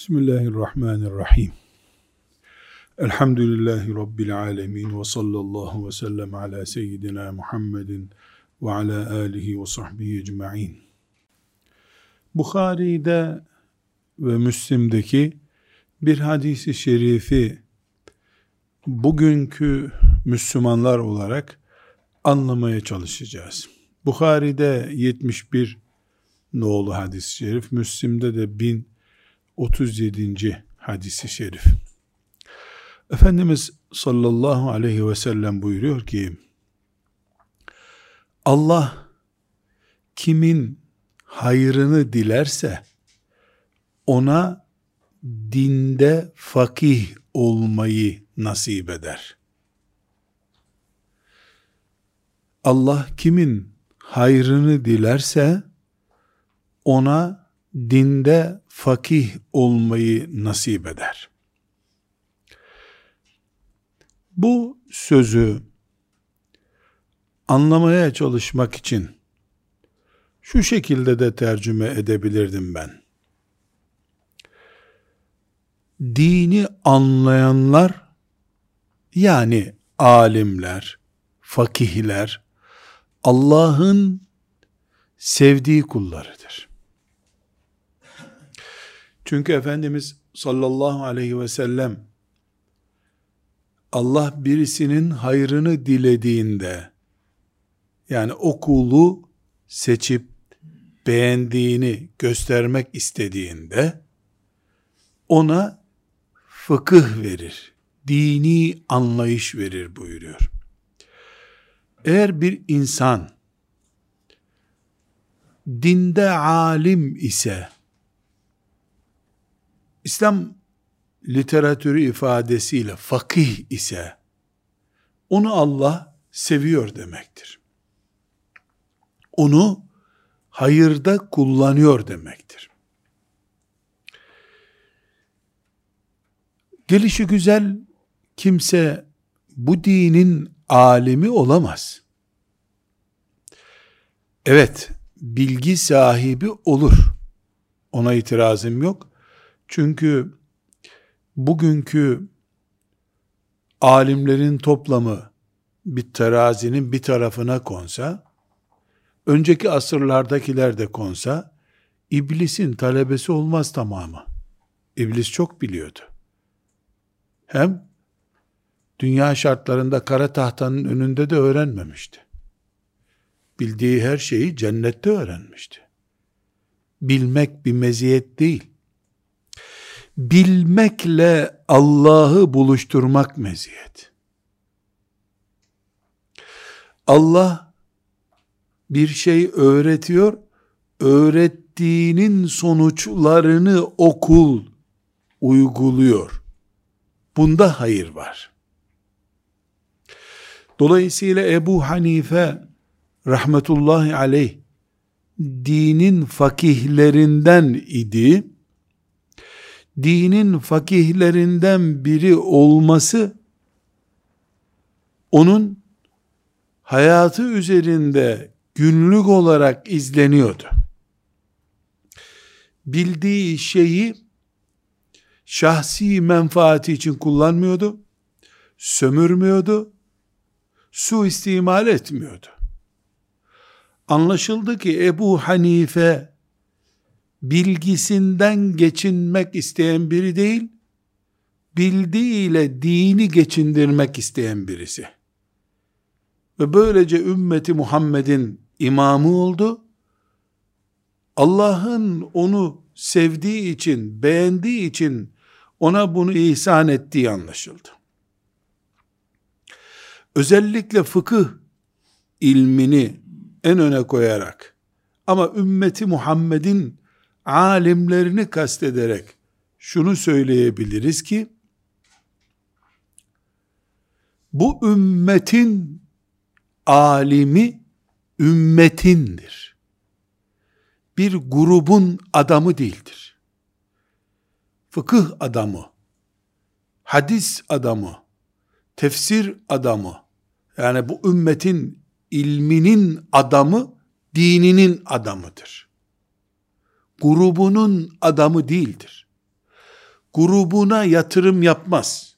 Bismillahirrahmanirrahim. Elhamdülillahi Rabbil alemin ve sallallahu ve sellem ala seyyidina Muhammedin ve ala alihi ve sahbihi ecma'in. Bukhari'de ve Müslim'deki bir hadisi şerifi bugünkü Müslümanlar olarak anlamaya çalışacağız. Bukhari'de 71 nolu hadis-i şerif, Müslim'de de 1037. hadisi şerif. Efendimiz sallallahu aleyhi ve sellem buyuruyor ki, Allah kimin hayrını dilerse, ona dinde fakih olmayı nasip eder. Allah kimin hayrını dilerse ona dinde fakih olmayı nasip eder. Bu sözü anlamaya çalışmak için şu şekilde de tercüme edebilirdim ben. Dini anlayanlar yani alimler, fakihler Allah'ın sevdiği kullarıdır. Çünkü Efendimiz sallallahu aleyhi ve sellem Allah birisinin hayrını dilediğinde yani o kulu seçip beğendiğini göstermek istediğinde ona fıkıh verir. Dini anlayış verir buyuruyor. Eğer bir insan dinde alim ise İslam literatürü ifadesiyle fakih ise onu Allah seviyor demektir. Onu hayırda kullanıyor demektir. Gelişi güzel kimse bu dinin alimi olamaz. Evet, bilgi sahibi olur. Ona itirazım yok. Çünkü bugünkü alimlerin toplamı bir terazinin bir tarafına konsa, önceki asırlardakiler de konsa, iblisin talebesi olmaz tamamı. İblis çok biliyordu. Hem dünya şartlarında kara tahtanın önünde de öğrenmemişti. Bildiği her şeyi cennette öğrenmişti. Bilmek bir meziyet değil bilmekle Allah'ı buluşturmak meziyet. Allah bir şey öğretiyor, öğrettiğinin sonuçlarını okul uyguluyor. Bunda hayır var. Dolayısıyla Ebu Hanife rahmetullahi aleyh dinin fakihlerinden idi dinin fakihlerinden biri olması onun hayatı üzerinde günlük olarak izleniyordu. Bildiği şeyi şahsi menfaati için kullanmıyordu, sömürmüyordu, su istimal etmiyordu. Anlaşıldı ki Ebu Hanife bilgisinden geçinmek isteyen biri değil, bildiğiyle dini geçindirmek isteyen birisi. Ve böylece ümmeti Muhammed'in imamı oldu. Allah'ın onu sevdiği için, beğendiği için ona bunu ihsan ettiği anlaşıldı. Özellikle fıkıh ilmini en öne koyarak ama ümmeti Muhammed'in alimlerini kastederek şunu söyleyebiliriz ki bu ümmetin alimi ümmetindir. Bir grubun adamı değildir. Fıkıh adamı, hadis adamı, tefsir adamı, yani bu ümmetin ilminin adamı, dininin adamıdır grubunun adamı değildir. grubuna yatırım yapmaz.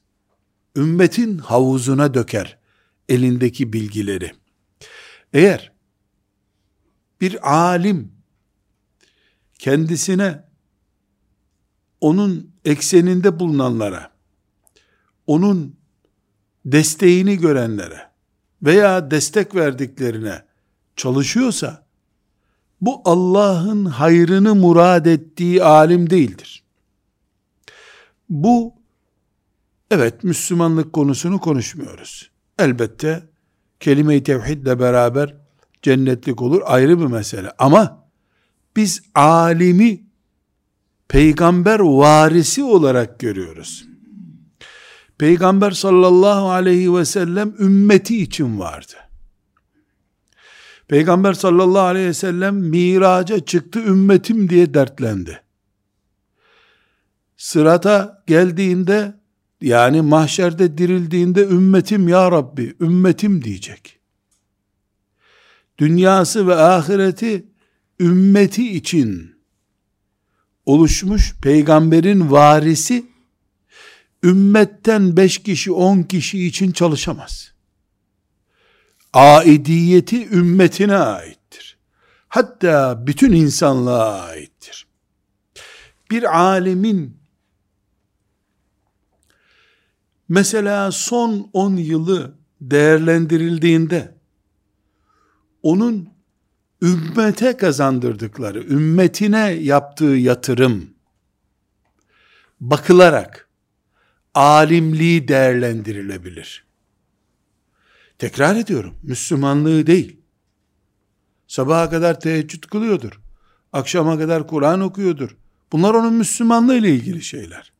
Ümmetin havuzuna döker elindeki bilgileri. Eğer bir alim kendisine onun ekseninde bulunanlara, onun desteğini görenlere veya destek verdiklerine çalışıyorsa, bu Allah'ın hayrını murad ettiği alim değildir. Bu, evet Müslümanlık konusunu konuşmuyoruz. Elbette kelime-i tevhidle beraber cennetlik olur ayrı bir mesele. Ama biz alimi peygamber varisi olarak görüyoruz. Peygamber sallallahu aleyhi ve sellem ümmeti için vardı. Peygamber sallallahu aleyhi ve sellem miraca çıktı ümmetim diye dertlendi. Sırata geldiğinde yani mahşerde dirildiğinde ümmetim ya Rabbi ümmetim diyecek. Dünyası ve ahireti ümmeti için oluşmuş peygamberin varisi ümmetten beş kişi on kişi için çalışamaz. Aidiyeti ümmetine aittir. Hatta bütün insanlığa aittir. Bir alemin mesela son on yılı değerlendirildiğinde onun ümmete kazandırdıkları, ümmetine yaptığı yatırım bakılarak alimliği değerlendirilebilir. Tekrar ediyorum, Müslümanlığı değil. Sabaha kadar teheccüd kılıyordur. Akşama kadar Kur'an okuyordur. Bunlar onun Müslümanlığı ile ilgili şeyler.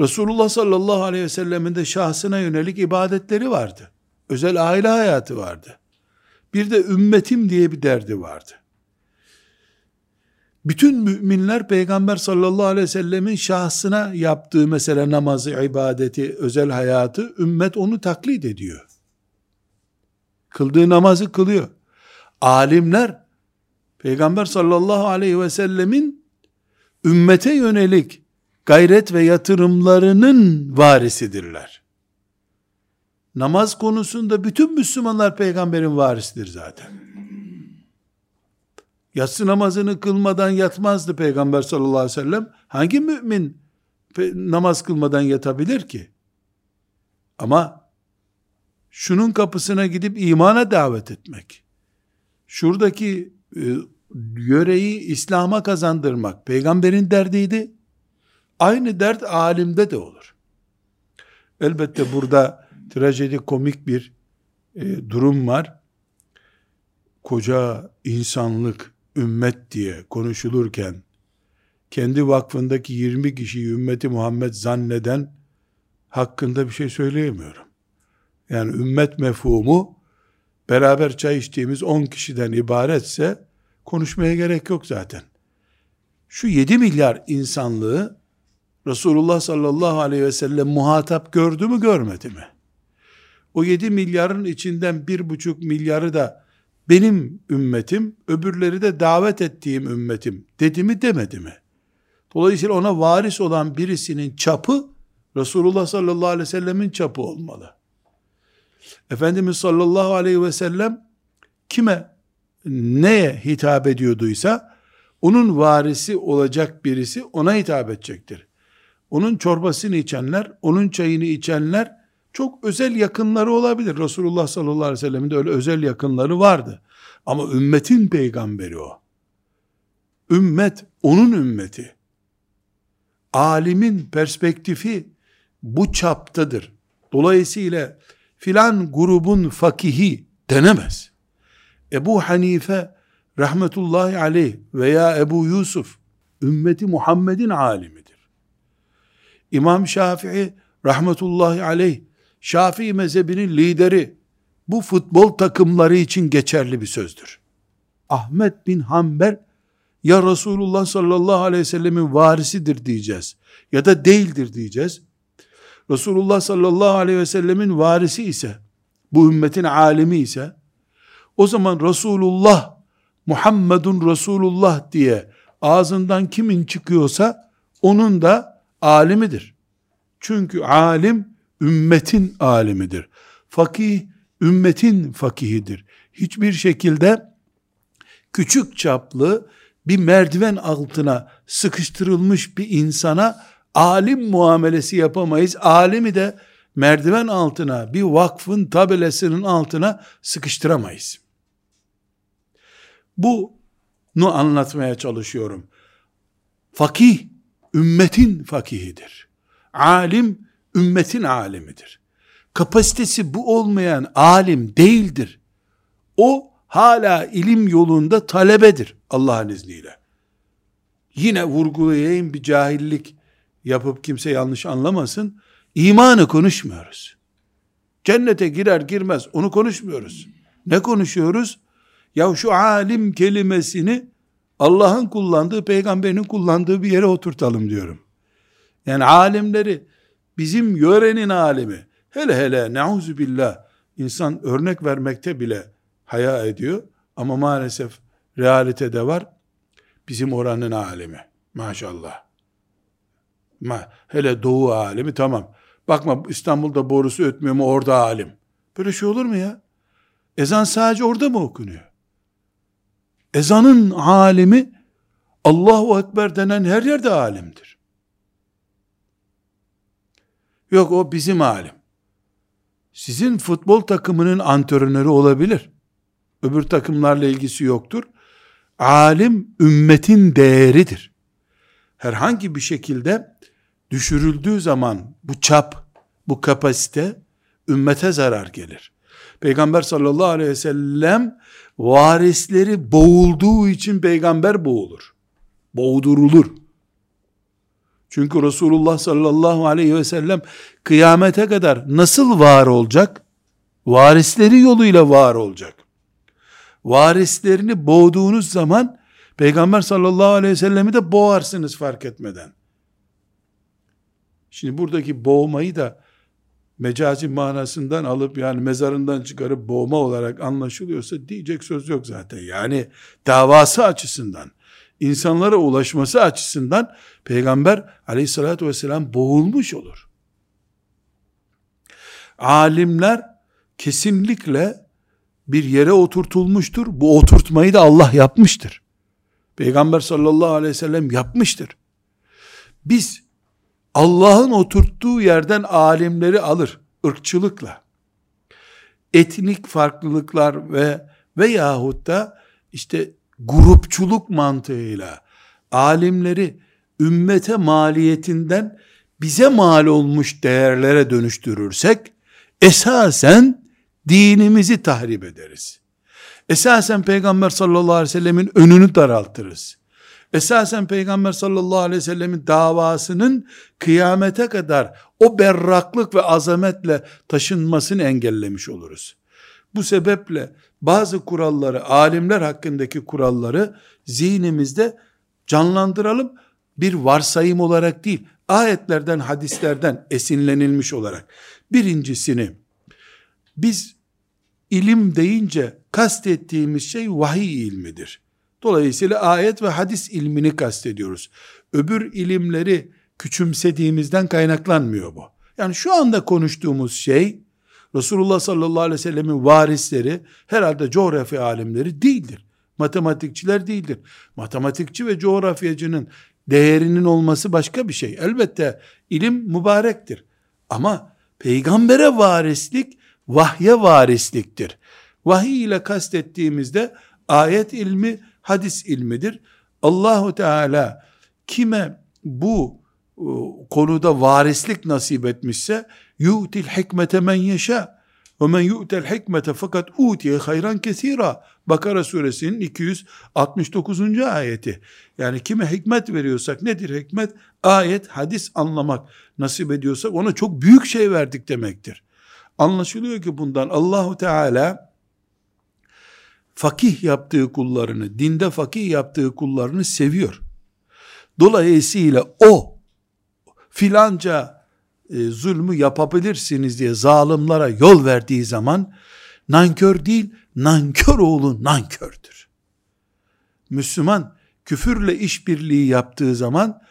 Resulullah sallallahu aleyhi ve sellemin de şahsına yönelik ibadetleri vardı. Özel aile hayatı vardı. Bir de ümmetim diye bir derdi vardı. Bütün müminler Peygamber sallallahu aleyhi ve sellemin şahsına yaptığı mesela namazı, ibadeti, özel hayatı, ümmet onu taklit ediyor. Kıldığı namazı kılıyor. Alimler, Peygamber sallallahu aleyhi ve sellemin ümmete yönelik gayret ve yatırımlarının varisidirler. Namaz konusunda bütün Müslümanlar peygamberin varisidir zaten. Yatsı namazını kılmadan yatmazdı peygamber sallallahu aleyhi ve sellem. Hangi mümin namaz kılmadan yatabilir ki? Ama şunun kapısına gidip imana davet etmek, şuradaki e, yöreyi İslam'a kazandırmak peygamberin derdiydi. Aynı dert alimde de olur. Elbette burada trajedi komik bir e, durum var. Koca insanlık, ümmet diye konuşulurken, kendi vakfındaki 20 kişiyi ümmeti Muhammed zanneden hakkında bir şey söyleyemiyorum. Yani ümmet mefhumu beraber çay içtiğimiz 10 kişiden ibaretse konuşmaya gerek yok zaten. Şu 7 milyar insanlığı Resulullah sallallahu aleyhi ve sellem muhatap gördü mü görmedi mi? O 7 milyarın içinden bir buçuk milyarı da benim ümmetim, öbürleri de davet ettiğim ümmetim dedi mi demedi mi? Dolayısıyla ona varis olan birisinin çapı Resulullah sallallahu aleyhi ve sellemin çapı olmalı. Efendimiz sallallahu aleyhi ve sellem kime neye hitap ediyorduysa onun varisi olacak birisi ona hitap edecektir. Onun çorbasını içenler, onun çayını içenler çok özel yakınları olabilir. Resulullah sallallahu aleyhi ve sellem'in de öyle özel yakınları vardı. Ama ümmetin peygamberi o. Ümmet onun ümmeti. Alimin perspektifi bu çaptadır. Dolayısıyla filan grubun fakihi denemez. Ebu Hanife rahmetullahi aleyh veya Ebu Yusuf ümmeti Muhammed'in alimidir. İmam Şafii rahmetullahi aleyh Şafii mezhebinin lideri bu futbol takımları için geçerli bir sözdür. Ahmet bin Hanbel ya Resulullah sallallahu aleyhi ve sellemin varisidir diyeceğiz ya da değildir diyeceğiz. Resulullah sallallahu aleyhi ve sellemin varisi ise bu ümmetin alimi ise o zaman Resulullah Muhammedun Resulullah diye ağzından kimin çıkıyorsa onun da alimidir. Çünkü alim ümmetin alimidir. Fakih ümmetin fakihidir. Hiçbir şekilde küçük çaplı bir merdiven altına sıkıştırılmış bir insana alim muamelesi yapamayız. Alimi de merdiven altına bir vakfın tabelasının altına sıkıştıramayız. Bunu anlatmaya çalışıyorum. Fakih ümmetin fakihidir. Alim ümmetin alimidir. Kapasitesi bu olmayan alim değildir. O hala ilim yolunda talebedir Allah'ın izniyle. Yine vurgulayayım bir cahillik yapıp kimse yanlış anlamasın. İmanı konuşmuyoruz. Cennete girer girmez onu konuşmuyoruz. Ne konuşuyoruz? Ya şu alim kelimesini Allah'ın kullandığı, peygamberinin kullandığı bir yere oturtalım diyorum. Yani alimleri bizim yörenin alimi, hele hele neuzu billah insan örnek vermekte bile haya ediyor ama maalesef realitede var bizim oranın alimi maşallah. Ma, hele doğu alimi tamam. Bakma İstanbul'da borusu ötmüyor mu orada alim. Böyle şey olur mu ya? Ezan sadece orada mı okunuyor? Ezanın alimi Allahu Ekber denen her yerde alimdir. Yok o bizim alim. Sizin futbol takımının antrenörü olabilir. Öbür takımlarla ilgisi yoktur. Alim ümmetin değeridir. Herhangi bir şekilde düşürüldüğü zaman bu çap, bu kapasite ümmete zarar gelir. Peygamber sallallahu aleyhi ve sellem varisleri boğulduğu için peygamber boğulur. Boğdurulur. Çünkü Resulullah sallallahu aleyhi ve sellem kıyamete kadar nasıl var olacak? Varisleri yoluyla var olacak. Varislerini boğduğunuz zaman Peygamber sallallahu aleyhi ve sellemi de boğarsınız fark etmeden. Şimdi buradaki boğmayı da mecazi manasından alıp yani mezarından çıkarıp boğma olarak anlaşılıyorsa diyecek söz yok zaten. Yani davası açısından, insanlara ulaşması açısından Peygamber aleyhissalatü vesselam boğulmuş olur. Alimler kesinlikle bir yere oturtulmuştur. Bu oturtmayı da Allah yapmıştır. Peygamber sallallahu aleyhi ve sellem yapmıştır. Biz Allah'ın oturttuğu yerden alimleri alır ırkçılıkla. Etnik farklılıklar ve veyahut da işte grupçuluk mantığıyla alimleri ümmete maliyetinden bize mal olmuş değerlere dönüştürürsek esasen dinimizi tahrip ederiz. Esasen Peygamber sallallahu aleyhi ve sellemin önünü daraltırız esasen Peygamber sallallahu aleyhi ve sellemin davasının kıyamete kadar o berraklık ve azametle taşınmasını engellemiş oluruz. Bu sebeple bazı kuralları, alimler hakkındaki kuralları zihnimizde canlandıralım. Bir varsayım olarak değil, ayetlerden, hadislerden esinlenilmiş olarak. Birincisini, biz ilim deyince kastettiğimiz şey vahiy ilmidir. Dolayısıyla ayet ve hadis ilmini kastediyoruz. Öbür ilimleri küçümsediğimizden kaynaklanmıyor bu. Yani şu anda konuştuğumuz şey Resulullah sallallahu aleyhi ve sellemin varisleri herhalde coğrafya alimleri değildir. Matematikçiler değildir. Matematikçi ve coğrafyacının değerinin olması başka bir şey. Elbette ilim mübarektir. Ama peygambere varislik vahye varisliktir. Vahiy ile kastettiğimizde ayet ilmi hadis ilmidir. Allahu Teala kime bu e, konuda varislik nasip etmişse yu'til hikmete men yeşâ ve men yu'tel hikmete fakat utiye hayran kesira. Bakara suresinin 269. ayeti. Yani kime hikmet veriyorsak nedir hikmet? Ayet, hadis anlamak nasip ediyorsak ona çok büyük şey verdik demektir. Anlaşılıyor ki bundan Allahu Teala fakih yaptığı kullarını, dinde fakih yaptığı kullarını seviyor. Dolayısıyla o filanca e, zulmü yapabilirsiniz diye zalimlara yol verdiği zaman nankör değil, nankör oğlu nankördür. Müslüman küfürle işbirliği yaptığı zaman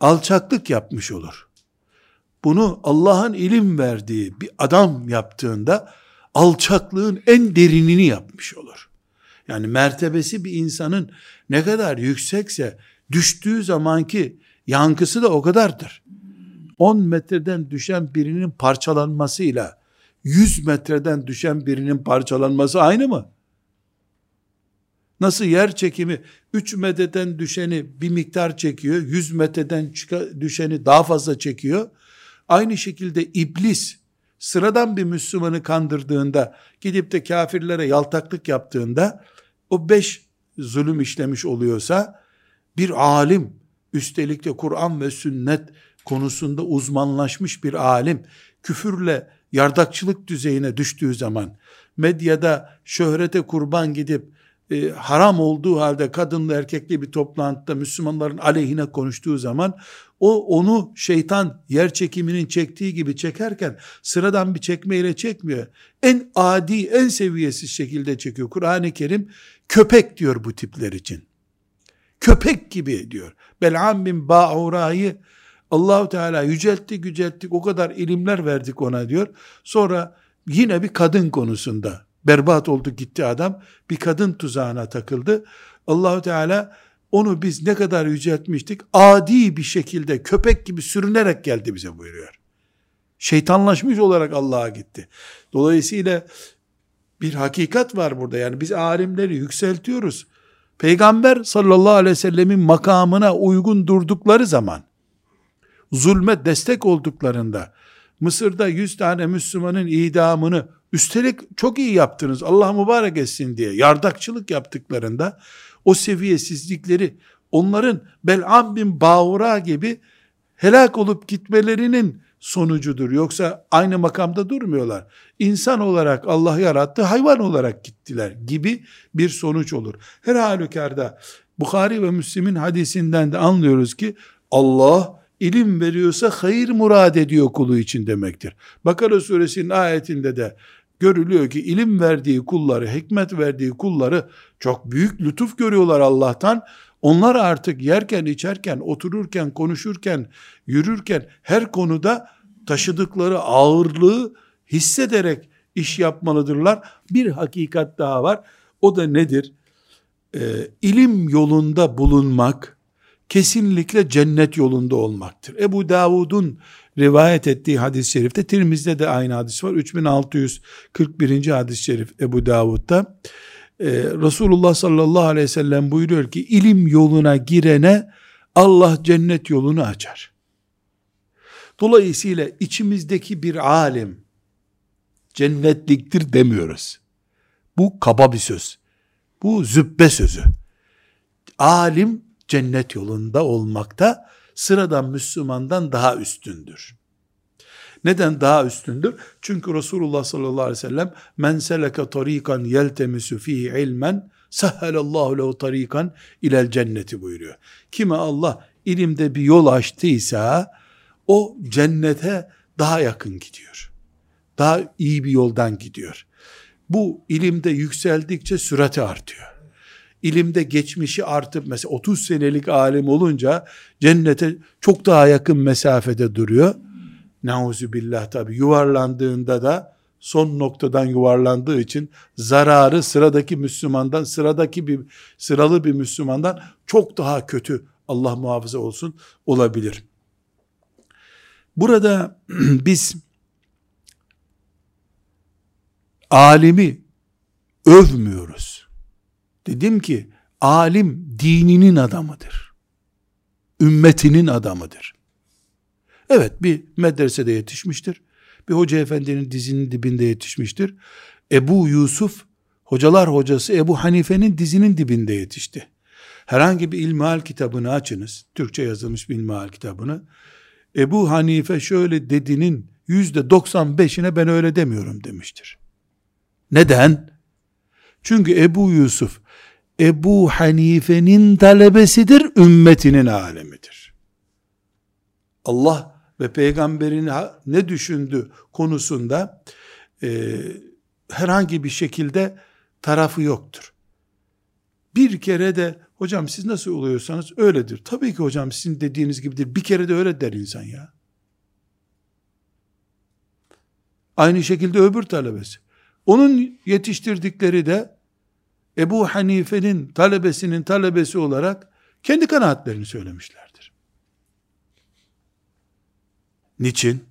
alçaklık yapmış olur. Bunu Allah'ın ilim verdiği bir adam yaptığında alçaklığın en derinini yapmış olur. Yani mertebesi bir insanın ne kadar yüksekse düştüğü zamanki yankısı da o kadardır. 10 metreden düşen birinin parçalanmasıyla 100 metreden düşen birinin parçalanması aynı mı? Nasıl yer çekimi 3 metreden düşeni bir miktar çekiyor, 100 metreden düşeni daha fazla çekiyor. Aynı şekilde iblis sıradan bir Müslümanı kandırdığında, gidip de kafirlere yaltaklık yaptığında, o beş zulüm işlemiş oluyorsa, bir alim, üstelik de Kur'an ve sünnet konusunda uzmanlaşmış bir alim, küfürle yardakçılık düzeyine düştüğü zaman, medyada şöhrete kurban gidip, e, haram olduğu halde kadınlı erkekli bir toplantıda Müslümanların aleyhine konuştuğu zaman o onu şeytan yer çekiminin çektiği gibi çekerken sıradan bir çekmeyle çekmiyor. En adi, en seviyesiz şekilde çekiyor. Kur'an-ı Kerim köpek diyor bu tipler için. Köpek gibi diyor. Bel'am bin Ba'ura'yı Allahu Teala yüceltti yücelttik o kadar ilimler verdik ona diyor. Sonra yine bir kadın konusunda berbat oldu gitti adam bir kadın tuzağına takıldı. Allahu Teala onu biz ne kadar yüceltmiştik adi bir şekilde köpek gibi sürünerek geldi bize buyuruyor. Şeytanlaşmış olarak Allah'a gitti. Dolayısıyla bir hakikat var burada. Yani biz alimleri yükseltiyoruz. Peygamber sallallahu aleyhi ve sellemin makamına uygun durdukları zaman zulme destek olduklarında Mısır'da 100 tane Müslümanın idamını üstelik çok iyi yaptınız Allah mübarek etsin diye yardakçılık yaptıklarında o seviyesizlikleri onların Bel'am bin Bağura gibi helak olup gitmelerinin sonucudur. Yoksa aynı makamda durmuyorlar. İnsan olarak Allah yarattı, hayvan olarak gittiler gibi bir sonuç olur. Her halükarda Bukhari ve Müslim'in hadisinden de anlıyoruz ki Allah ilim veriyorsa hayır murad ediyor kulu için demektir. Bakara suresinin ayetinde de görülüyor ki ilim verdiği kulları, hikmet verdiği kulları çok büyük lütuf görüyorlar Allah'tan. Onlar artık yerken, içerken, otururken, konuşurken, yürürken her konuda taşıdıkları ağırlığı hissederek iş yapmalıdırlar. Bir hakikat daha var. O da nedir? Ee, ilim yolunda bulunmak, kesinlikle cennet yolunda olmaktır. Ebu Davud'un rivayet ettiği hadis-i şerifte, Tirmiz'de de aynı hadis var. 3641. hadis-i şerif Ebu Davud'da. Ee, Resulullah sallallahu aleyhi ve sellem buyuruyor ki, ilim yoluna girene Allah cennet yolunu açar. Dolayısıyla içimizdeki bir alim, cennetliktir demiyoruz. Bu kaba bir söz. Bu zübbe sözü. Alim cennet yolunda olmakta sıradan Müslümandan daha üstündür. Neden daha üstündür? Çünkü Resulullah sallallahu aleyhi ve sellem men seleke tarikan yeltemisu fihi ilmen sehhelallahu lehu tarikan ilel cenneti buyuruyor. Kime Allah ilimde bir yol açtıysa o cennete daha yakın gidiyor. Daha iyi bir yoldan gidiyor. Bu ilimde yükseldikçe sürati artıyor ilimde geçmişi artıp mesela 30 senelik alim olunca cennete çok daha yakın mesafede duruyor. Nauzu billah tabi yuvarlandığında da son noktadan yuvarlandığı için zararı sıradaki Müslümandan sıradaki bir sıralı bir Müslümandan çok daha kötü Allah muhafaza olsun olabilir. Burada biz alimi övmüyoruz. Dedim ki alim dininin adamıdır. Ümmetinin adamıdır. Evet bir medresede yetişmiştir. Bir hoca efendinin dizinin dibinde yetişmiştir. Ebu Yusuf hocalar hocası Ebu Hanife'nin dizinin dibinde yetişti. Herhangi bir ilmihal kitabını açınız. Türkçe yazılmış bir ilmihal kitabını. Ebu Hanife şöyle dedinin yüzde 95'ine ben öyle demiyorum demiştir. Neden? Çünkü Ebu Yusuf Ebu Hanife'nin talebesidir, ümmetinin alemidir. Allah ve peygamberin ne düşündü konusunda e, herhangi bir şekilde tarafı yoktur. Bir kere de Hocam siz nasıl oluyorsanız öyledir. Tabii ki hocam sizin dediğiniz gibidir. Bir kere de öyle der insan ya. Aynı şekilde öbür talebesi. Onun yetiştirdikleri de Ebu Hanife'nin talebesinin talebesi olarak kendi kanaatlerini söylemişlerdir. Niçin?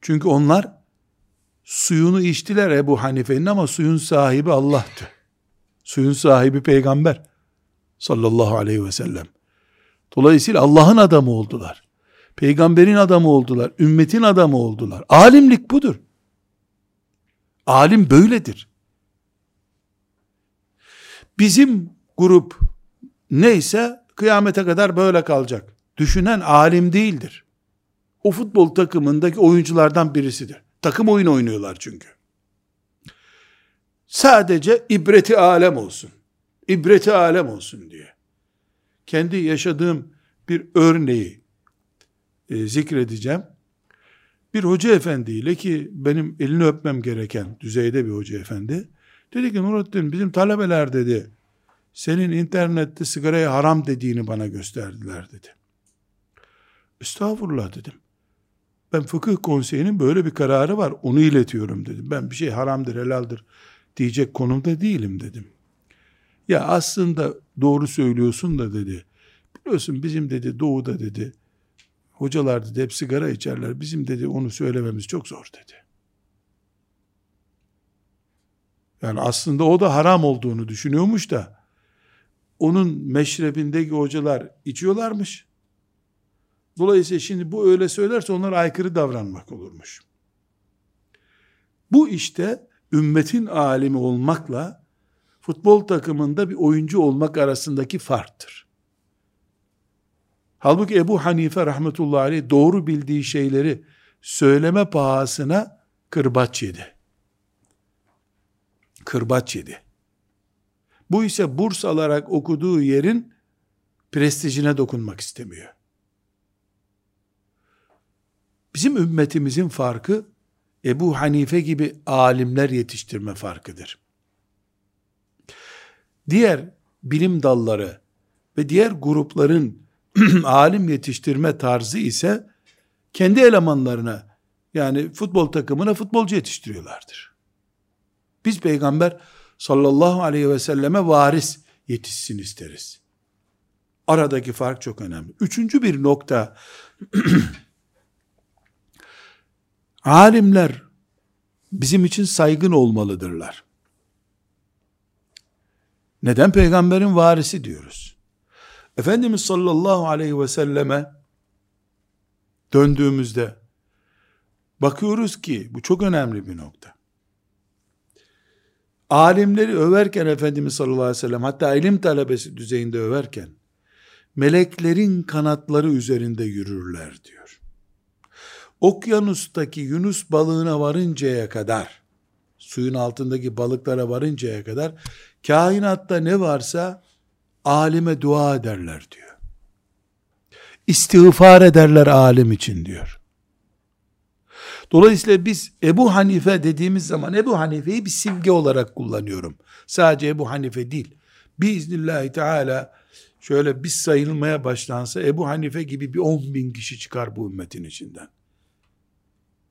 Çünkü onlar suyunu içtiler Ebu Hanife'nin ama suyun sahibi Allah'tı. Suyun sahibi peygamber sallallahu aleyhi ve sellem. Dolayısıyla Allah'ın adamı oldular. Peygamberin adamı oldular. Ümmetin adamı oldular. Alimlik budur. Alim böyledir. Bizim grup neyse kıyamete kadar böyle kalacak. Düşünen alim değildir. O futbol takımındaki oyunculardan birisidir. Takım oyun oynuyorlar çünkü. Sadece ibreti alem olsun. İbreti alem olsun diye. Kendi yaşadığım bir örneği e, zikredeceğim. Bir hoca efendiyle ki benim elini öpmem gereken düzeyde bir hoca efendi. Dedi ki Nurattin bizim talebeler dedi senin internette sigaraya haram dediğini bana gösterdiler dedi. Estağfurullah dedim. Ben fıkıh konseyinin böyle bir kararı var. Onu iletiyorum dedim. Ben bir şey haramdır, helaldir diyecek konumda değilim dedim. Ya aslında doğru söylüyorsun da dedi. Biliyorsun bizim dedi doğuda dedi. Hocalar dedi hep sigara içerler. Bizim dedi onu söylememiz çok zor dedi. Yani aslında o da haram olduğunu düşünüyormuş da onun meşrebindeki hocalar içiyorlarmış. Dolayısıyla şimdi bu öyle söylerse onlar aykırı davranmak olurmuş. Bu işte ümmetin alimi olmakla futbol takımında bir oyuncu olmak arasındaki farktır. Halbuki Ebu Hanife rahmetullahi aleyh doğru bildiği şeyleri söyleme pahasına kırbaç yedi. Kırbaç yedi. Bu ise burs alarak okuduğu yerin prestijine dokunmak istemiyor. Bizim ümmetimizin farkı Ebu Hanife gibi alimler yetiştirme farkıdır. Diğer bilim dalları ve diğer grupların alim yetiştirme tarzı ise kendi elemanlarına yani futbol takımına futbolcu yetiştiriyorlardır. Biz peygamber sallallahu aleyhi ve selleme varis yetişsin isteriz. Aradaki fark çok önemli. Üçüncü bir nokta alimler bizim için saygın olmalıdırlar. Neden peygamberin varisi diyoruz? Efendimiz sallallahu aleyhi ve selleme döndüğümüzde bakıyoruz ki bu çok önemli bir nokta. Alimleri överken Efendimiz sallallahu aleyhi ve sellem hatta ilim talebesi düzeyinde överken meleklerin kanatları üzerinde yürürler diyor. Okyanustaki Yunus balığına varıncaya kadar suyun altındaki balıklara varıncaya kadar kainatta ne varsa alime dua ederler diyor. İstiğfar ederler alim için diyor. Dolayısıyla biz Ebu Hanife dediğimiz zaman Ebu Hanife'yi bir simge olarak kullanıyorum. Sadece Ebu Hanife değil. Biiznillahü Teala şöyle biz sayılmaya başlansa Ebu Hanife gibi bir 10 bin kişi çıkar bu ümmetin içinden.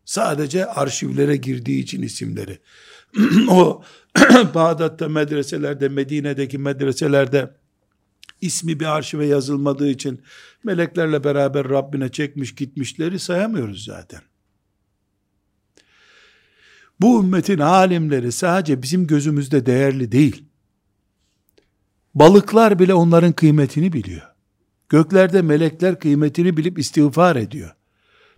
Sadece arşivlere girdiği için isimleri. o Bağdat'ta medreselerde, Medine'deki medreselerde ismi bir arşive yazılmadığı için meleklerle beraber Rabbine çekmiş gitmişleri sayamıyoruz zaten. Bu ümmetin alimleri sadece bizim gözümüzde değerli değil. Balıklar bile onların kıymetini biliyor. Göklerde melekler kıymetini bilip istiğfar ediyor.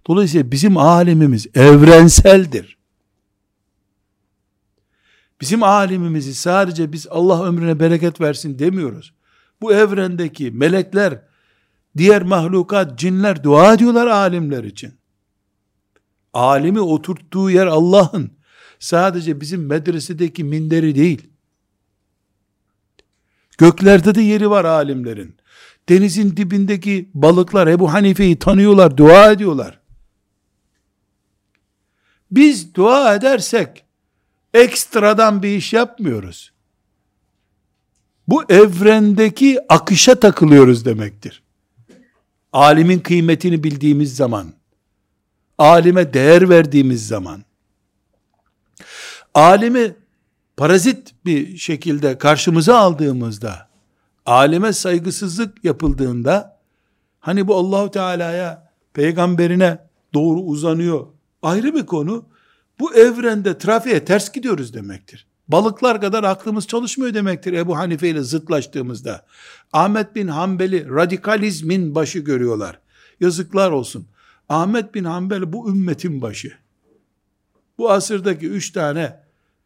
Dolayısıyla bizim alimimiz evrenseldir. Bizim alimimizi sadece biz Allah ömrüne bereket versin demiyoruz. Bu evrendeki melekler, diğer mahlukat, cinler dua ediyorlar alimler için. Alimi oturttuğu yer Allah'ın. Sadece bizim medresedeki minderi değil. Göklerde de yeri var alimlerin. Denizin dibindeki balıklar Ebu Hanife'yi tanıyorlar, dua ediyorlar. Biz dua edersek ekstradan bir iş yapmıyoruz. bu evrendeki akışa takılıyoruz demektir. Alimin kıymetini bildiğimiz zaman, alime değer verdiğimiz zaman, alimi parazit bir şekilde karşımıza aldığımızda, alime saygısızlık yapıldığında, hani bu Allahu Teala'ya, peygamberine doğru uzanıyor, ayrı bir konu, bu evrende trafiğe ters gidiyoruz demektir. Balıklar kadar aklımız çalışmıyor demektir Ebu Hanife ile zıtlaştığımızda. Ahmet bin Hanbel'i radikalizmin başı görüyorlar. Yazıklar olsun. Ahmet bin Hanbel bu ümmetin başı. Bu asırdaki üç tane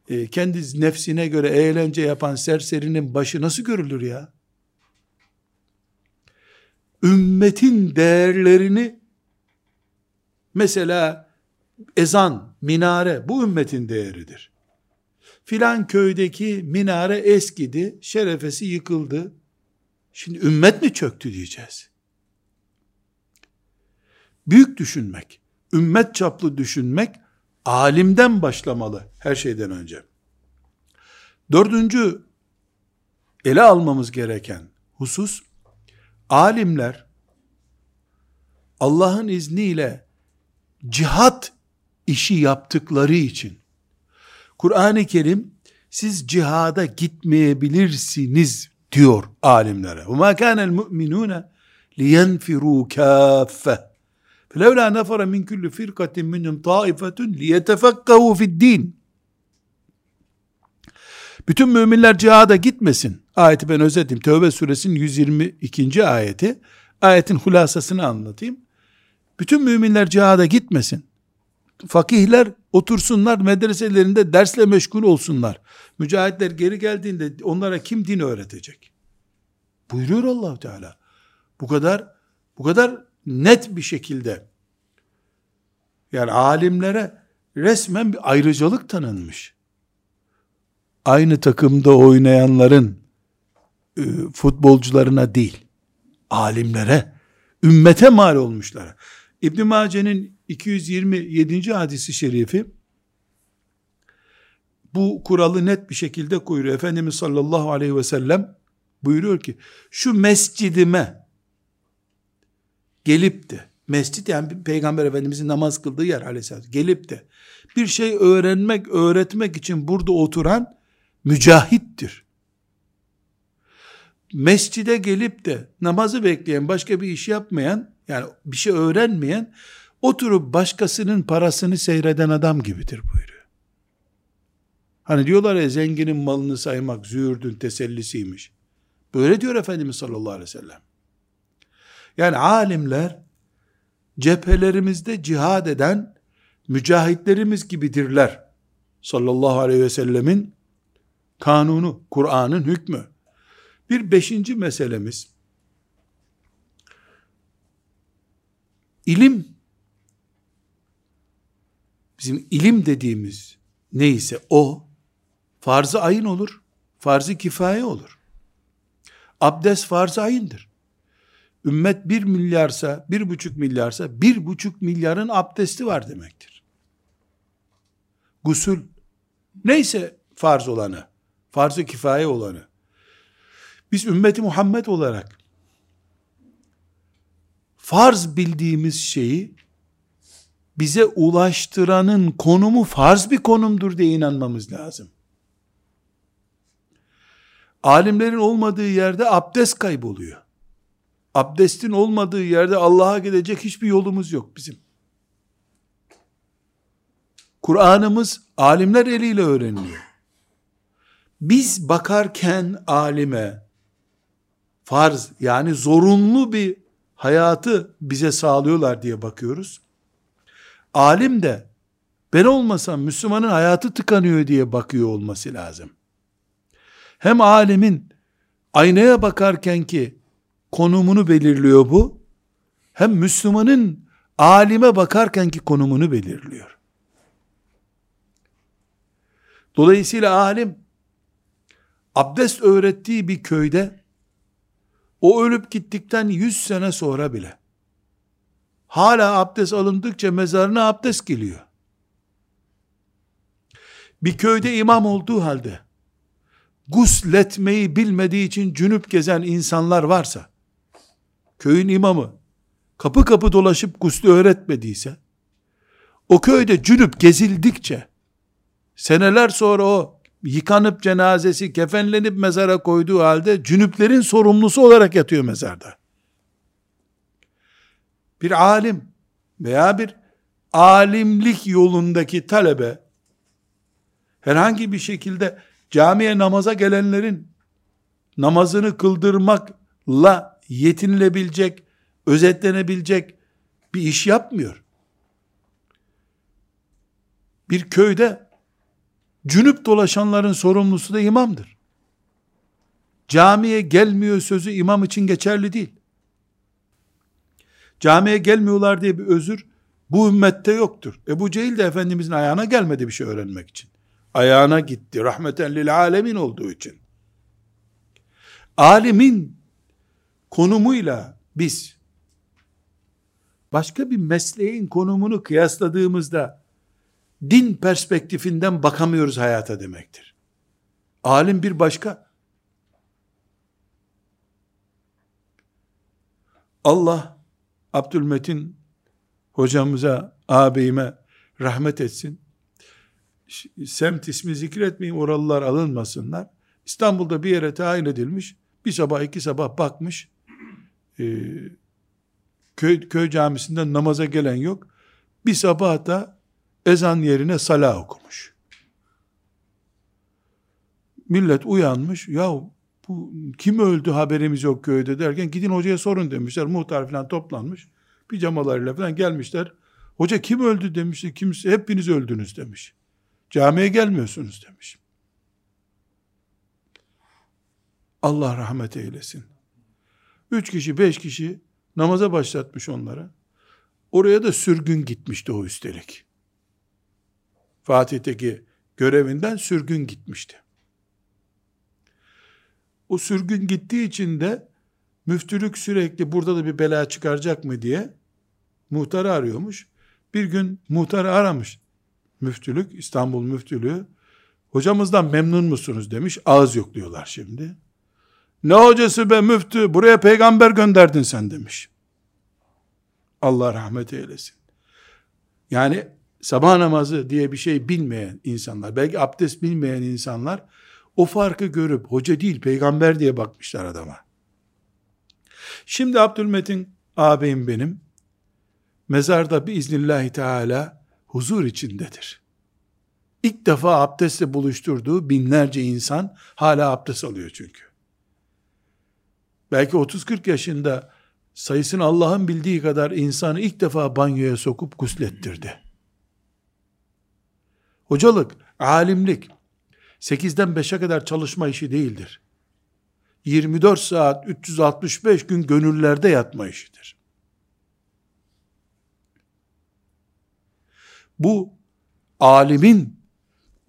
e, kendi nefsine göre eğlence yapan serserinin başı nasıl görülür ya? Ümmetin değerlerini mesela ezan, minare bu ümmetin değeridir. Filan köydeki minare eskidi, şerefesi yıkıldı. Şimdi ümmet mi çöktü diyeceğiz. Büyük düşünmek, ümmet çaplı düşünmek alimden başlamalı her şeyden önce. Dördüncü ele almamız gereken husus alimler Allah'ın izniyle cihat işi yaptıkları için Kur'an-ı Kerim siz cihada gitmeyebilirsiniz diyor alimlere. وَمَا كَانَ الْمُؤْمِنُونَ لِيَنْفِرُوا كَافَّةً فَلَوْلَا نَفَرَ مِنْ كُلِّ فِرْقَةٍ مِنْهُمْ طَائِفَةٌ لِيَتَفَقَّهُ فِي الدِّينِ Bütün müminler cihada gitmesin. Ayeti ben özeteyim. Tövbe suresinin 122. ayeti. Ayetin hulasasını anlatayım. Bütün müminler cihada gitmesin. Fakihler otursunlar medreselerinde dersle meşgul olsunlar. Mücahitler geri geldiğinde onlara kim din öğretecek? Buyuruyor Allahu Teala. Bu kadar bu kadar net bir şekilde yani alimlere resmen bir ayrıcalık tanınmış. Aynı takımda oynayanların e, futbolcularına değil, alimlere, ümmete mal olmuşlara. İbn Mace'nin 227. hadisi şerifi bu kuralı net bir şekilde koyuyor. Efendimiz sallallahu aleyhi ve sellem buyuruyor ki şu mescidime gelip de mescit yani peygamber efendimizin namaz kıldığı yer aleyhisselam gelip de bir şey öğrenmek öğretmek için burada oturan mücahittir. Mescide gelip de namazı bekleyen başka bir iş yapmayan yani bir şey öğrenmeyen oturup başkasının parasını seyreden adam gibidir buyuruyor. Hani diyorlar ya zenginin malını saymak züğürdün tesellisiymiş. Böyle diyor Efendimiz sallallahu aleyhi ve sellem. Yani alimler cephelerimizde cihad eden mücahitlerimiz gibidirler. Sallallahu aleyhi ve sellemin kanunu, Kur'an'ın hükmü. Bir beşinci meselemiz, ilim, bizim ilim dediğimiz neyse o, farz-ı ayın olur, farz-ı kifaye olur. Abdest farz-ı ayındır. Ümmet bir milyarsa, bir buçuk milyarsa, bir buçuk milyarın abdesti var demektir. Gusül, neyse farz olanı, farz-ı kifaye olanı. Biz ümmeti Muhammed olarak, farz bildiğimiz şeyi, bize ulaştıranın konumu farz bir konumdur diye inanmamız lazım. Alimlerin olmadığı yerde abdest kayboluyor. Abdestin olmadığı yerde Allah'a gidecek hiçbir yolumuz yok bizim. Kur'an'ımız alimler eliyle öğreniliyor. Biz bakarken alime farz yani zorunlu bir hayatı bize sağlıyorlar diye bakıyoruz. Alim de ben olmasam Müslümanın hayatı tıkanıyor diye bakıyor olması lazım. Hem alimin aynaya bakarken ki konumunu belirliyor bu. Hem Müslümanın alime bakarken ki konumunu belirliyor. Dolayısıyla alim abdest öğrettiği bir köyde o ölüp gittikten 100 sene sonra bile hala abdest alındıkça mezarına abdest geliyor. Bir köyde imam olduğu halde gusletmeyi bilmediği için cünüp gezen insanlar varsa, köyün imamı kapı kapı dolaşıp guslü öğretmediyse, o köyde cünüp gezildikçe, seneler sonra o yıkanıp cenazesi kefenlenip mezara koyduğu halde cünüplerin sorumlusu olarak yatıyor mezarda. Bir alim veya bir alimlik yolundaki talebe herhangi bir şekilde camiye namaza gelenlerin namazını kıldırmakla yetinilebilecek, özetlenebilecek bir iş yapmıyor. Bir köyde cünüp dolaşanların sorumlusu da imamdır. Camiye gelmiyor sözü imam için geçerli değil. Camiye gelmiyorlar diye bir özür bu ümmette yoktur. Ebu Cehil de Efendimizin ayağına gelmedi bir şey öğrenmek için. Ayağına gitti. Rahmeten lil alemin olduğu için. Alimin konumuyla biz başka bir mesleğin konumunu kıyasladığımızda din perspektifinden bakamıyoruz hayata demektir. Alim bir başka. Allah Abdülmetin hocamıza, ağabeyime rahmet etsin. Semt ismi zikretmeyin, oralılar alınmasınlar. İstanbul'da bir yere tayin edilmiş. Bir sabah iki sabah bakmış. E, köy, köy camisinden namaza gelen yok. Bir sabah da ezan yerine sala okumuş. Millet uyanmış. Ya bu kim öldü haberimiz yok köyde derken gidin hocaya sorun demişler. Muhtar falan toplanmış. Pijamalarıyla falan gelmişler. Hoca kim öldü demişti. Kimse hepiniz öldünüz demiş. Camiye gelmiyorsunuz demiş. Allah rahmet eylesin. Üç kişi, beş kişi namaza başlatmış onlara. Oraya da sürgün gitmişti o üstelik. Fatih'teki görevinden sürgün gitmişti. O sürgün gittiği için de müftülük sürekli burada da bir bela çıkaracak mı diye muhtarı arıyormuş. Bir gün muhtarı aramış. Müftülük, İstanbul müftülüğü. Hocamızdan memnun musunuz demiş. Ağız yok diyorlar şimdi. Ne hocası be müftü buraya peygamber gönderdin sen demiş. Allah rahmet eylesin. Yani sabah namazı diye bir şey bilmeyen insanlar, belki abdest bilmeyen insanlar o farkı görüp hoca değil peygamber diye bakmışlar adama. Şimdi Abdülmetin ağabeyim benim mezarda biiznillahü teala huzur içindedir. İlk defa abdestle buluşturduğu binlerce insan hala abdest alıyor çünkü. Belki 30-40 yaşında sayısını Allah'ın bildiği kadar insanı ilk defa banyoya sokup guslettirdi. Hocalık, alimlik, 8'den 5'e kadar çalışma işi değildir. 24 saat, 365 gün gönüllerde yatma işidir. Bu, alimin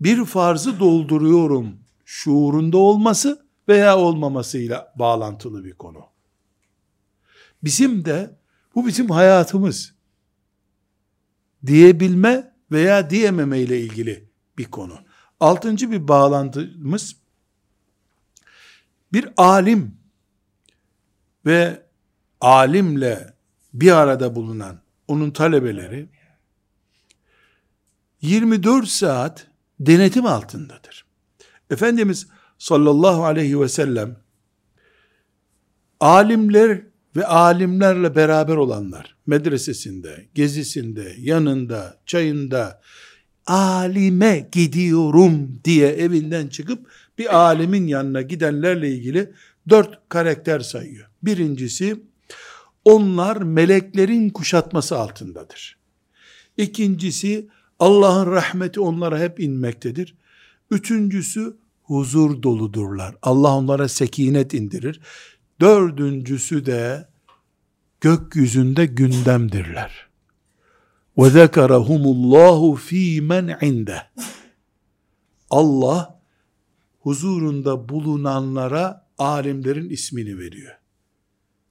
bir farzı dolduruyorum şuurunda olması veya olmamasıyla bağlantılı bir konu. Bizim de, bu bizim hayatımız diyebilme veya diyememe ile ilgili bir konu. Altıncı bir bağlantımız, bir alim ve alimle bir arada bulunan onun talebeleri 24 saat denetim altındadır. Efendimiz sallallahu aleyhi ve sellem alimler ve alimlerle beraber olanlar medresesinde, gezisinde, yanında, çayında alime gidiyorum diye evinden çıkıp bir alimin yanına gidenlerle ilgili dört karakter sayıyor. Birincisi onlar meleklerin kuşatması altındadır. İkincisi Allah'ın rahmeti onlara hep inmektedir. Üçüncüsü huzur doludurlar. Allah onlara sekinet indirir. Dördüncüsü de gökyüzünde gündemdirler. Ve zekerahumullahu fi men inde. Allah huzurunda bulunanlara alimlerin ismini veriyor.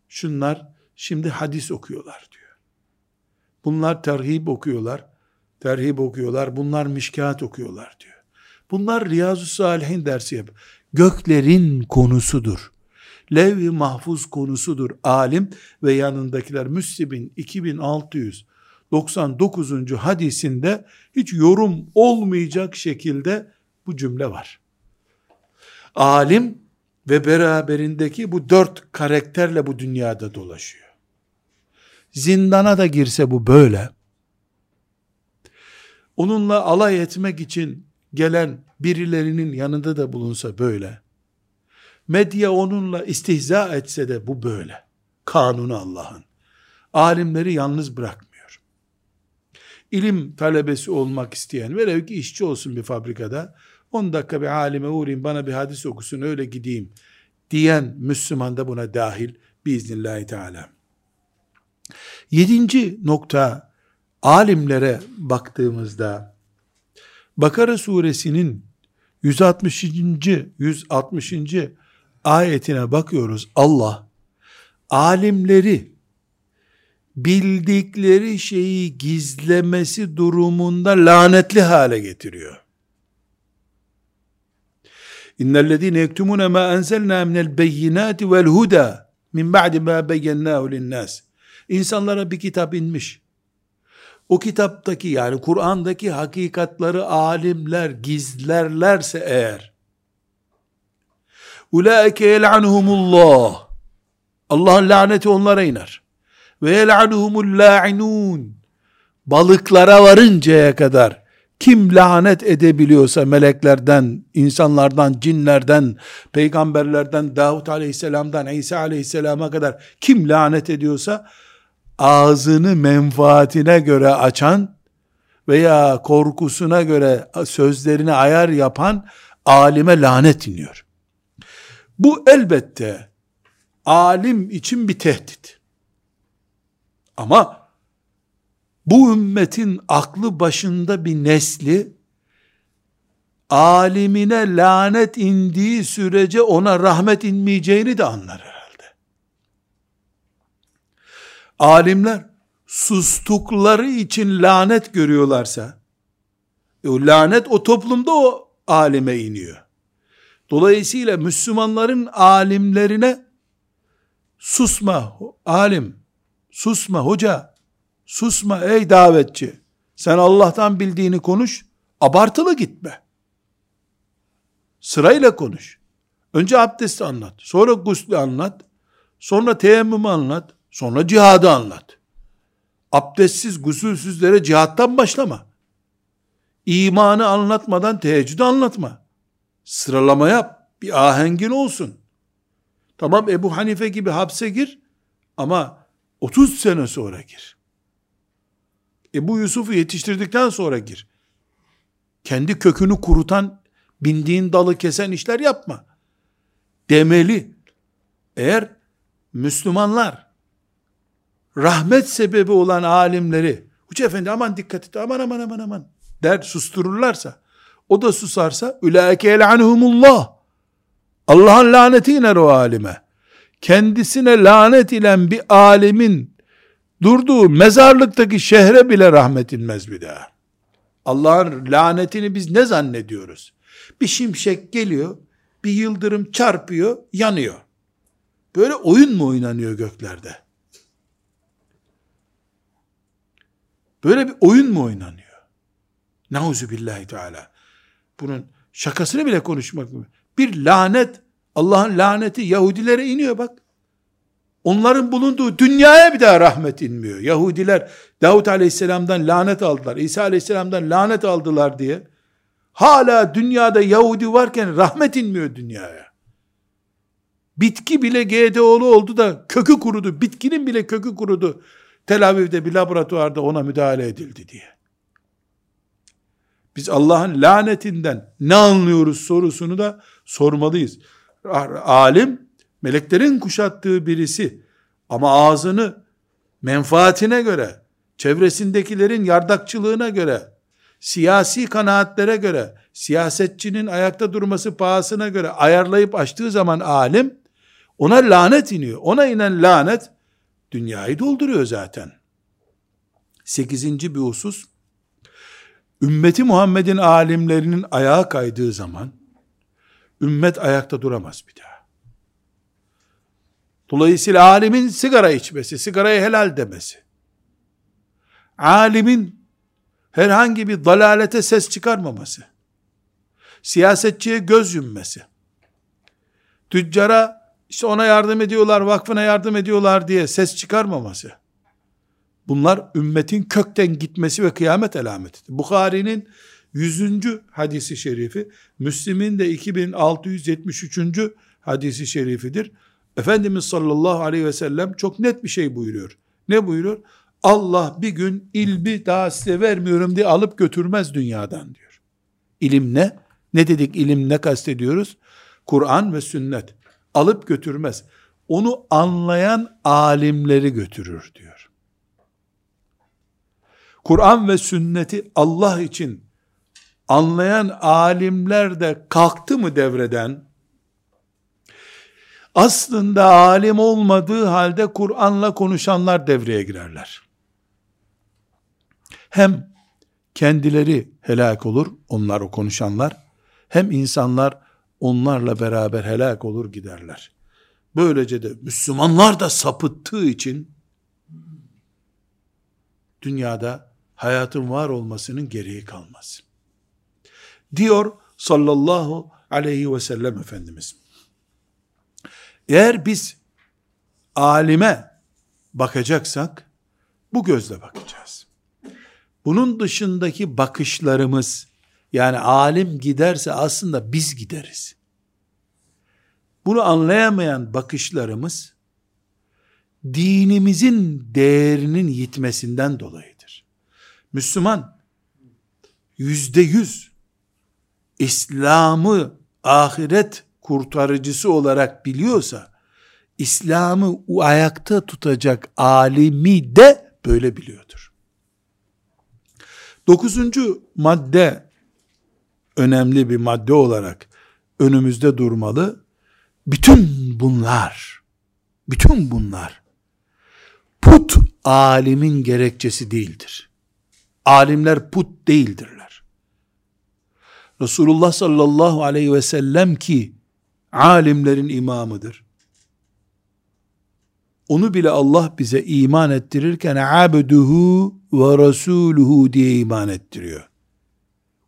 Şunlar şimdi hadis okuyorlar diyor. Bunlar terhib okuyorlar. Terhib okuyorlar. Bunlar mişkat okuyorlar diyor. Bunlar Riyazu Salihin dersi yap. göklerin konusudur. Levh-i mahfuz konusudur alim ve yanındakiler Müslim'in 2699. hadisinde hiç yorum olmayacak şekilde bu cümle var. Alim ve beraberindeki bu dört karakterle bu dünyada dolaşıyor. Zindana da girse bu böyle. Onunla alay etmek için gelen birilerinin yanında da bulunsa böyle. Medya onunla istihza etse de bu böyle. Kanunu Allah'ın. Alimleri yalnız bırakmıyor. İlim talebesi olmak isteyen, velev ki işçi olsun bir fabrikada, 10 dakika bir alime uğrayayım, bana bir hadis okusun, öyle gideyim diyen Müslüman da buna dahil biiznillahü teala. Yedinci nokta, alimlere baktığımızda, Bakara suresinin 160. 160. ayetine bakıyoruz. Allah alimleri bildikleri şeyi gizlemesi durumunda lanetli hale getiriyor. İnnellezîne yektumûne mâ enzelnâ minel beyinâti vel huda min ba'di mâ beyyennâhu linnâs. İnsanlara bir kitap inmiş. O kitaptaki yani Kur'an'daki hakikatları alimler gizlerlerse eğer ulaike yel'anhumullah Allah'ın laneti onlara iner. Ve yel'anhumul la'inun balıklara varıncaya kadar kim lanet edebiliyorsa meleklerden, insanlardan, cinlerden, peygamberlerden, Davut aleyhisselamdan, İsa aleyhisselama kadar kim lanet ediyorsa ağzını menfaatine göre açan veya korkusuna göre sözlerini ayar yapan alime lanet iniyor. Bu elbette alim için bir tehdit. Ama bu ümmetin aklı başında bir nesli alimine lanet indiği sürece ona rahmet inmeyeceğini de anlar herhalde. Alimler sustukları için lanet görüyorlarsa e o lanet o toplumda o alime iniyor. Dolayısıyla Müslümanların alimlerine susma alim, susma hoca, susma ey davetçi. Sen Allah'tan bildiğini konuş, abartılı gitme. Sırayla konuş. Önce abdesti anlat, sonra guslü anlat, sonra teyemmümü anlat, sonra cihadı anlat. Abdestsiz, gusülsüzlere cihattan başlama. İmanı anlatmadan teheccüdü anlatma. Sıralama yap, bir ahengin olsun. Tamam Ebu Hanife gibi hapse gir ama 30 sene sonra gir. Ebu Yusuf'u yetiştirdikten sonra gir. Kendi kökünü kurutan, bindiğin dalı kesen işler yapma. Demeli. Eğer Müslümanlar rahmet sebebi olan alimleri Hoca efendi aman dikkat et aman aman aman aman der sustururlarsa o da susarsa ulaike el'anhumullah Allah'ın laneti iner o alime. Kendisine lanet ilen bir alimin durduğu mezarlıktaki şehre bile rahmet inmez bir daha. Allah'ın lanetini biz ne zannediyoruz? Bir şimşek geliyor, bir yıldırım çarpıyor, yanıyor. Böyle oyun mu oynanıyor göklerde? Böyle bir oyun mu oynanıyor? Nauzu billahi teala. Bunun şakasını bile konuşmak mı? Bir lanet, Allah'ın laneti Yahudilere iniyor bak. Onların bulunduğu dünyaya bir daha rahmet inmiyor. Yahudiler Davut Aleyhisselam'dan lanet aldılar. İsa Aleyhisselam'dan lanet aldılar diye. Hala dünyada Yahudi varken rahmet inmiyor dünyaya. Bitki bile GDO'lu oldu da kökü kurudu. Bitkinin bile kökü kurudu. Tel Aviv'de bir laboratuvarda ona müdahale edildi diye. Biz Allah'ın lanetinden ne anlıyoruz sorusunu da sormalıyız. Alim, meleklerin kuşattığı birisi ama ağzını menfaatine göre, çevresindekilerin yardakçılığına göre, siyasi kanaatlere göre, siyasetçinin ayakta durması pahasına göre ayarlayıp açtığı zaman alim, ona lanet iniyor. Ona inen lanet, dünyayı dolduruyor zaten. Sekizinci bir husus, ümmeti Muhammed'in alimlerinin ayağa kaydığı zaman, ümmet ayakta duramaz bir daha. Dolayısıyla alimin sigara içmesi, sigarayı helal demesi, alimin herhangi bir dalalete ses çıkarmaması, siyasetçiye göz yummesi, tüccara işte ona yardım ediyorlar, vakfına yardım ediyorlar diye ses çıkarmaması, bunlar ümmetin kökten gitmesi ve kıyamet alametidir. Bukhari'nin 100. hadisi şerifi, Müslim'in de 2673. hadisi şerifidir. Efendimiz sallallahu aleyhi ve sellem çok net bir şey buyuruyor. Ne buyuruyor? Allah bir gün ilmi daha size vermiyorum diye alıp götürmez dünyadan diyor. İlim ne? Ne dedik ilim ne kastediyoruz? Kur'an ve sünnet. Alıp götürmez. Onu anlayan alimleri götürür diyor. Kur'an ve sünneti Allah için anlayan alimler de kalktı mı devreden, aslında alim olmadığı halde Kur'an'la konuşanlar devreye girerler. Hem kendileri helak olur, onlar o konuşanlar, hem insanlar onlarla beraber helak olur giderler. Böylece de Müslümanlar da sapıttığı için dünyada hayatın var olmasının gereği kalmaz. Diyor sallallahu aleyhi ve sellem Efendimiz. Eğer biz alime bakacaksak bu gözle bakacağız. Bunun dışındaki bakışlarımız yani alim giderse aslında biz gideriz. Bunu anlayamayan bakışlarımız dinimizin değerinin yitmesinden dolayıdır. Müslüman yüzde yüz İslam'ı ahiret kurtarıcısı olarak biliyorsa, İslam'ı ayakta tutacak alimi de böyle biliyordur. Dokuzuncu madde, önemli bir madde olarak önümüzde durmalı. Bütün bunlar, bütün bunlar, put alimin gerekçesi değildir. Alimler put değildirler. Resulullah sallallahu aleyhi ve sellem ki alimlerin imamıdır. Onu bile Allah bize iman ettirirken abduhu ve rasuluhu diye iman ettiriyor.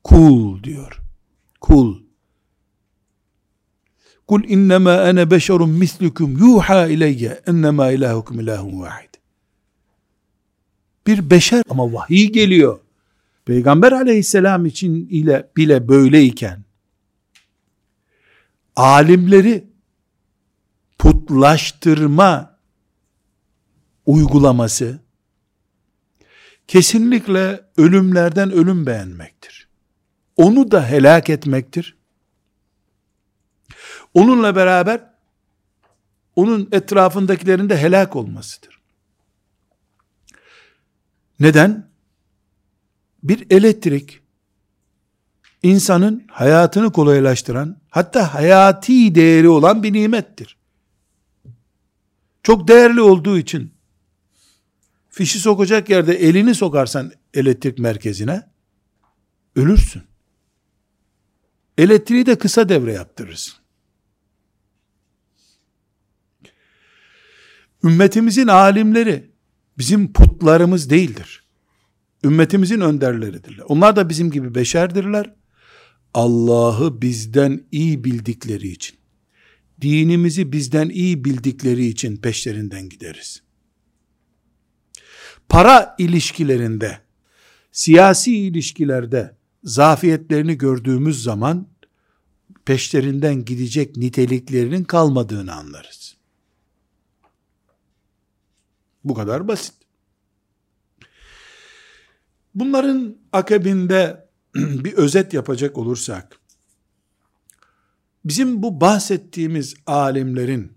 Kul diyor. Kul. Kul innema ene beşerun mislukum yuha ileyye ennema ilahukum ilahun vahid. Bir beşer ama vahiy geliyor. Peygamber aleyhisselam için ile bile böyleyken alimleri putlaştırma uygulaması kesinlikle ölümlerden ölüm beğenmektir. Onu da helak etmektir. Onunla beraber onun etrafındakilerin de helak olmasıdır. Neden? Bir elektrik insanın hayatını kolaylaştıran, hatta hayati değeri olan bir nimettir. Çok değerli olduğu için, fişi sokacak yerde elini sokarsan elektrik merkezine, ölürsün. Elektriği de kısa devre yaptırırsın. Ümmetimizin alimleri, bizim putlarımız değildir. Ümmetimizin önderleridirler. Onlar da bizim gibi beşerdirler. Allah'ı bizden iyi bildikleri için, dinimizi bizden iyi bildikleri için peşlerinden gideriz. Para ilişkilerinde, siyasi ilişkilerde zafiyetlerini gördüğümüz zaman peşlerinden gidecek niteliklerinin kalmadığını anlarız. Bu kadar basit. Bunların akabinde bir özet yapacak olursak, bizim bu bahsettiğimiz alimlerin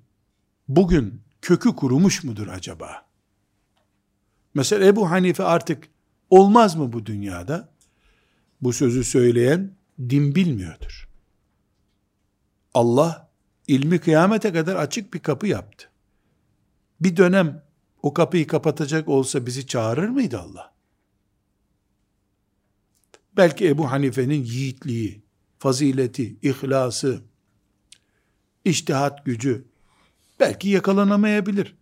bugün kökü kurumuş mudur acaba? Mesela Ebu Hanife artık olmaz mı bu dünyada? Bu sözü söyleyen din bilmiyordur. Allah ilmi kıyamete kadar açık bir kapı yaptı. Bir dönem o kapıyı kapatacak olsa bizi çağırır mıydı Allah? Belki Ebu Hanife'nin yiğitliği, fazileti, ihlası, iştihat gücü belki yakalanamayabilir.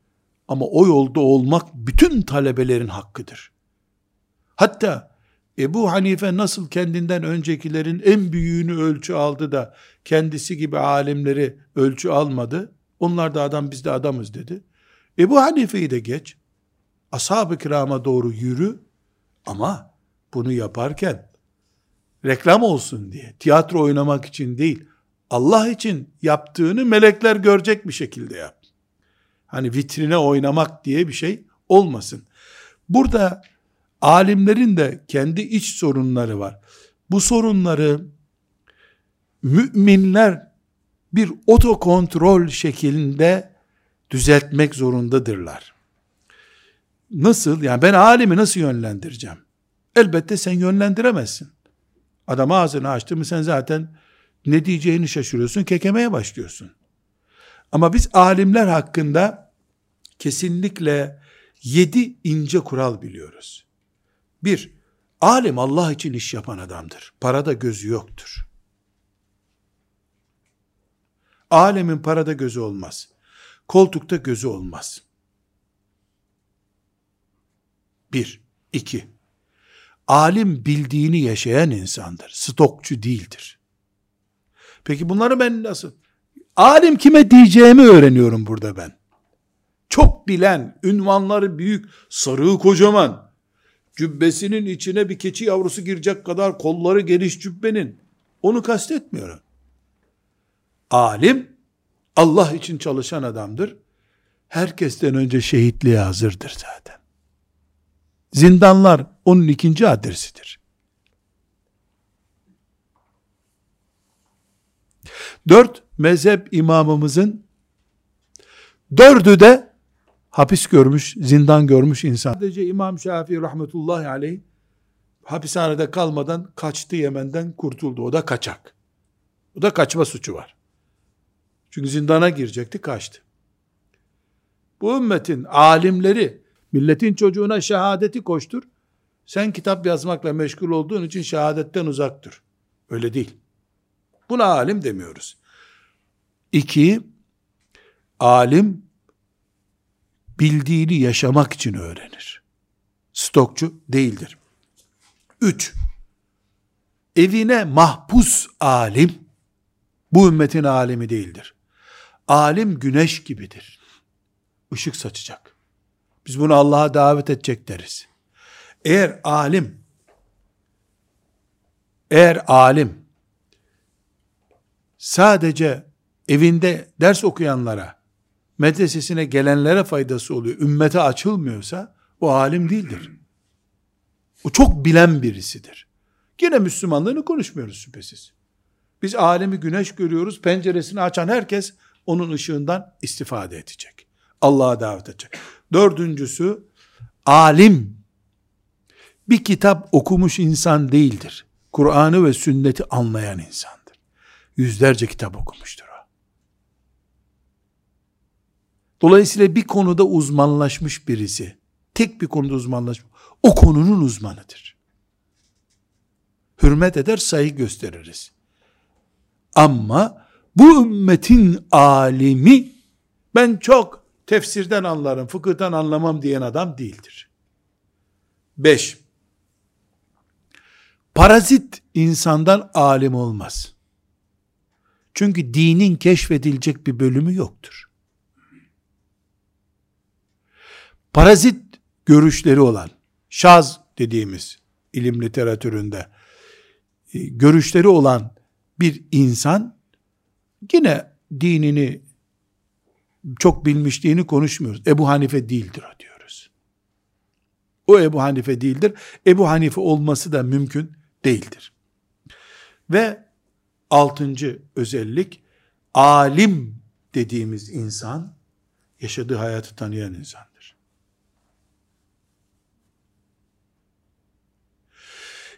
Ama o yolda olmak bütün talebelerin hakkıdır. Hatta Ebu Hanife nasıl kendinden öncekilerin en büyüğünü ölçü aldı da kendisi gibi alimleri ölçü almadı. Onlar da adam biz de adamız dedi. Ebu Hanife'yi de geç. Ashab-ı kirama doğru yürü ama bunu yaparken reklam olsun diye, tiyatro oynamak için değil, Allah için yaptığını melekler görecek bir şekilde yap. Hani vitrine oynamak diye bir şey olmasın. Burada alimlerin de kendi iç sorunları var. Bu sorunları müminler bir otokontrol şeklinde düzeltmek zorundadırlar. Nasıl? Yani ben alimi nasıl yönlendireceğim? Elbette sen yönlendiremezsin. Adam ağzını açtı mı sen zaten ne diyeceğini şaşırıyorsun, kekemeye başlıyorsun. Ama biz alimler hakkında kesinlikle yedi ince kural biliyoruz. Bir, alim Allah için iş yapan adamdır. Parada gözü yoktur. Alemin parada gözü olmaz. Koltukta gözü olmaz. Bir. iki. Alim bildiğini yaşayan insandır. Stokçu değildir. Peki bunları ben nasıl? Alim kime diyeceğimi öğreniyorum burada ben. Çok bilen, ünvanları büyük, sarığı kocaman, cübbesinin içine bir keçi yavrusu girecek kadar kolları geniş cübbenin. Onu kastetmiyorum. Alim, Allah için çalışan adamdır. Herkesten önce şehitliğe hazırdır zaten. Zindanlar onun ikinci adresidir. Dört mezhep imamımızın dördü de hapis görmüş, zindan görmüş insan. Sadece İmam Şafii rahmetullahi aleyh hapishanede kalmadan kaçtı Yemen'den kurtuldu. O da kaçak. O da kaçma suçu var. Çünkü zindana girecekti, kaçtı. Bu ümmetin alimleri, milletin çocuğuna şehadeti koştur. Sen kitap yazmakla meşgul olduğun için şehadetten uzaktır. Öyle değil. Buna alim demiyoruz. İki, alim bildiğini yaşamak için öğrenir. Stokçu değildir. Üç, evine mahpus alim, bu ümmetin alimi değildir. Alim güneş gibidir. Işık saçacak. Biz bunu Allah'a davet edecek deriz. Eğer alim, eğer alim, sadece evinde ders okuyanlara, medresesine gelenlere faydası oluyor, ümmete açılmıyorsa, o alim değildir. O çok bilen birisidir. Yine Müslümanlığını konuşmuyoruz şüphesiz. Biz alemi güneş görüyoruz, penceresini açan herkes onun ışığından istifade edecek. Allah'a davet edecek. Dördüncüsü, alim bir kitap okumuş insan değildir. Kur'an'ı ve sünneti anlayan insandır. Yüzlerce kitap okumuştur o. Dolayısıyla bir konuda uzmanlaşmış birisi, tek bir konuda uzmanlaşmış, o konunun uzmanıdır. Hürmet eder, saygı gösteririz. Ama bu ümmetin alimi ben çok tefsirden anlarım, fıkıhtan anlamam diyen adam değildir. 5. Parazit insandan alim olmaz. Çünkü dinin keşfedilecek bir bölümü yoktur. Parazit görüşleri olan, şaz dediğimiz ilim literatüründe e, görüşleri olan bir insan yine dinini çok bilmişliğini konuşmuyoruz. Ebu Hanife değildir o diyoruz. O Ebu Hanife değildir. Ebu Hanife olması da mümkün değildir. Ve altıncı özellik alim dediğimiz insan yaşadığı hayatı tanıyan insandır.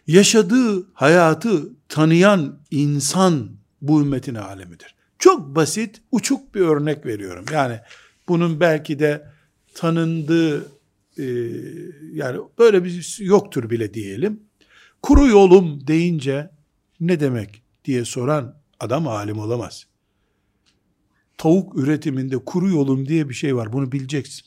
Yaşadığı hayatı tanıyan insan bu ümmetin alemidir. Çok basit, uçuk bir örnek veriyorum. Yani bunun belki de tanındığı e, yani böyle bir şey yoktur bile diyelim. Kuru yolum deyince ne demek diye soran adam alim olamaz. tavuk üretiminde kuru yolum diye bir şey var. Bunu bileceksin.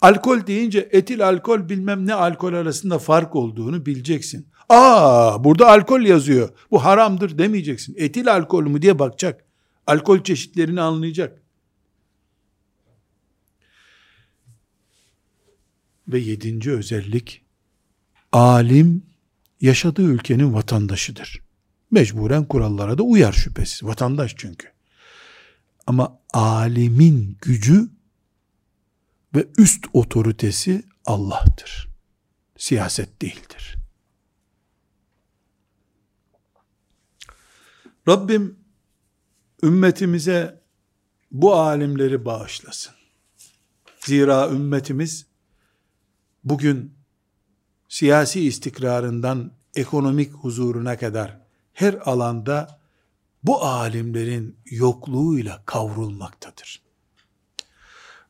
Alkol deyince etil alkol bilmem ne alkol arasında fark olduğunu bileceksin. Aa burada alkol yazıyor. Bu haramdır demeyeceksin. Etil alkol mü diye bakacak. Alkol çeşitlerini anlayacak. Ve yedinci özellik, alim yaşadığı ülkenin vatandaşıdır. Mecburen kurallara da uyar şüphesiz. Vatandaş çünkü. Ama alimin gücü ve üst otoritesi Allah'tır. Siyaset değildir. Rabbim ümmetimize bu alimleri bağışlasın. Zira ümmetimiz bugün siyasi istikrarından ekonomik huzuruna kadar her alanda bu alimlerin yokluğuyla kavrulmaktadır.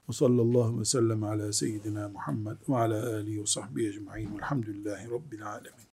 Ve sallallahu ve sellem ala seyyidina Muhammed ve ala alihi ve sahbihi ecma'in velhamdülillahi rabbil alemin.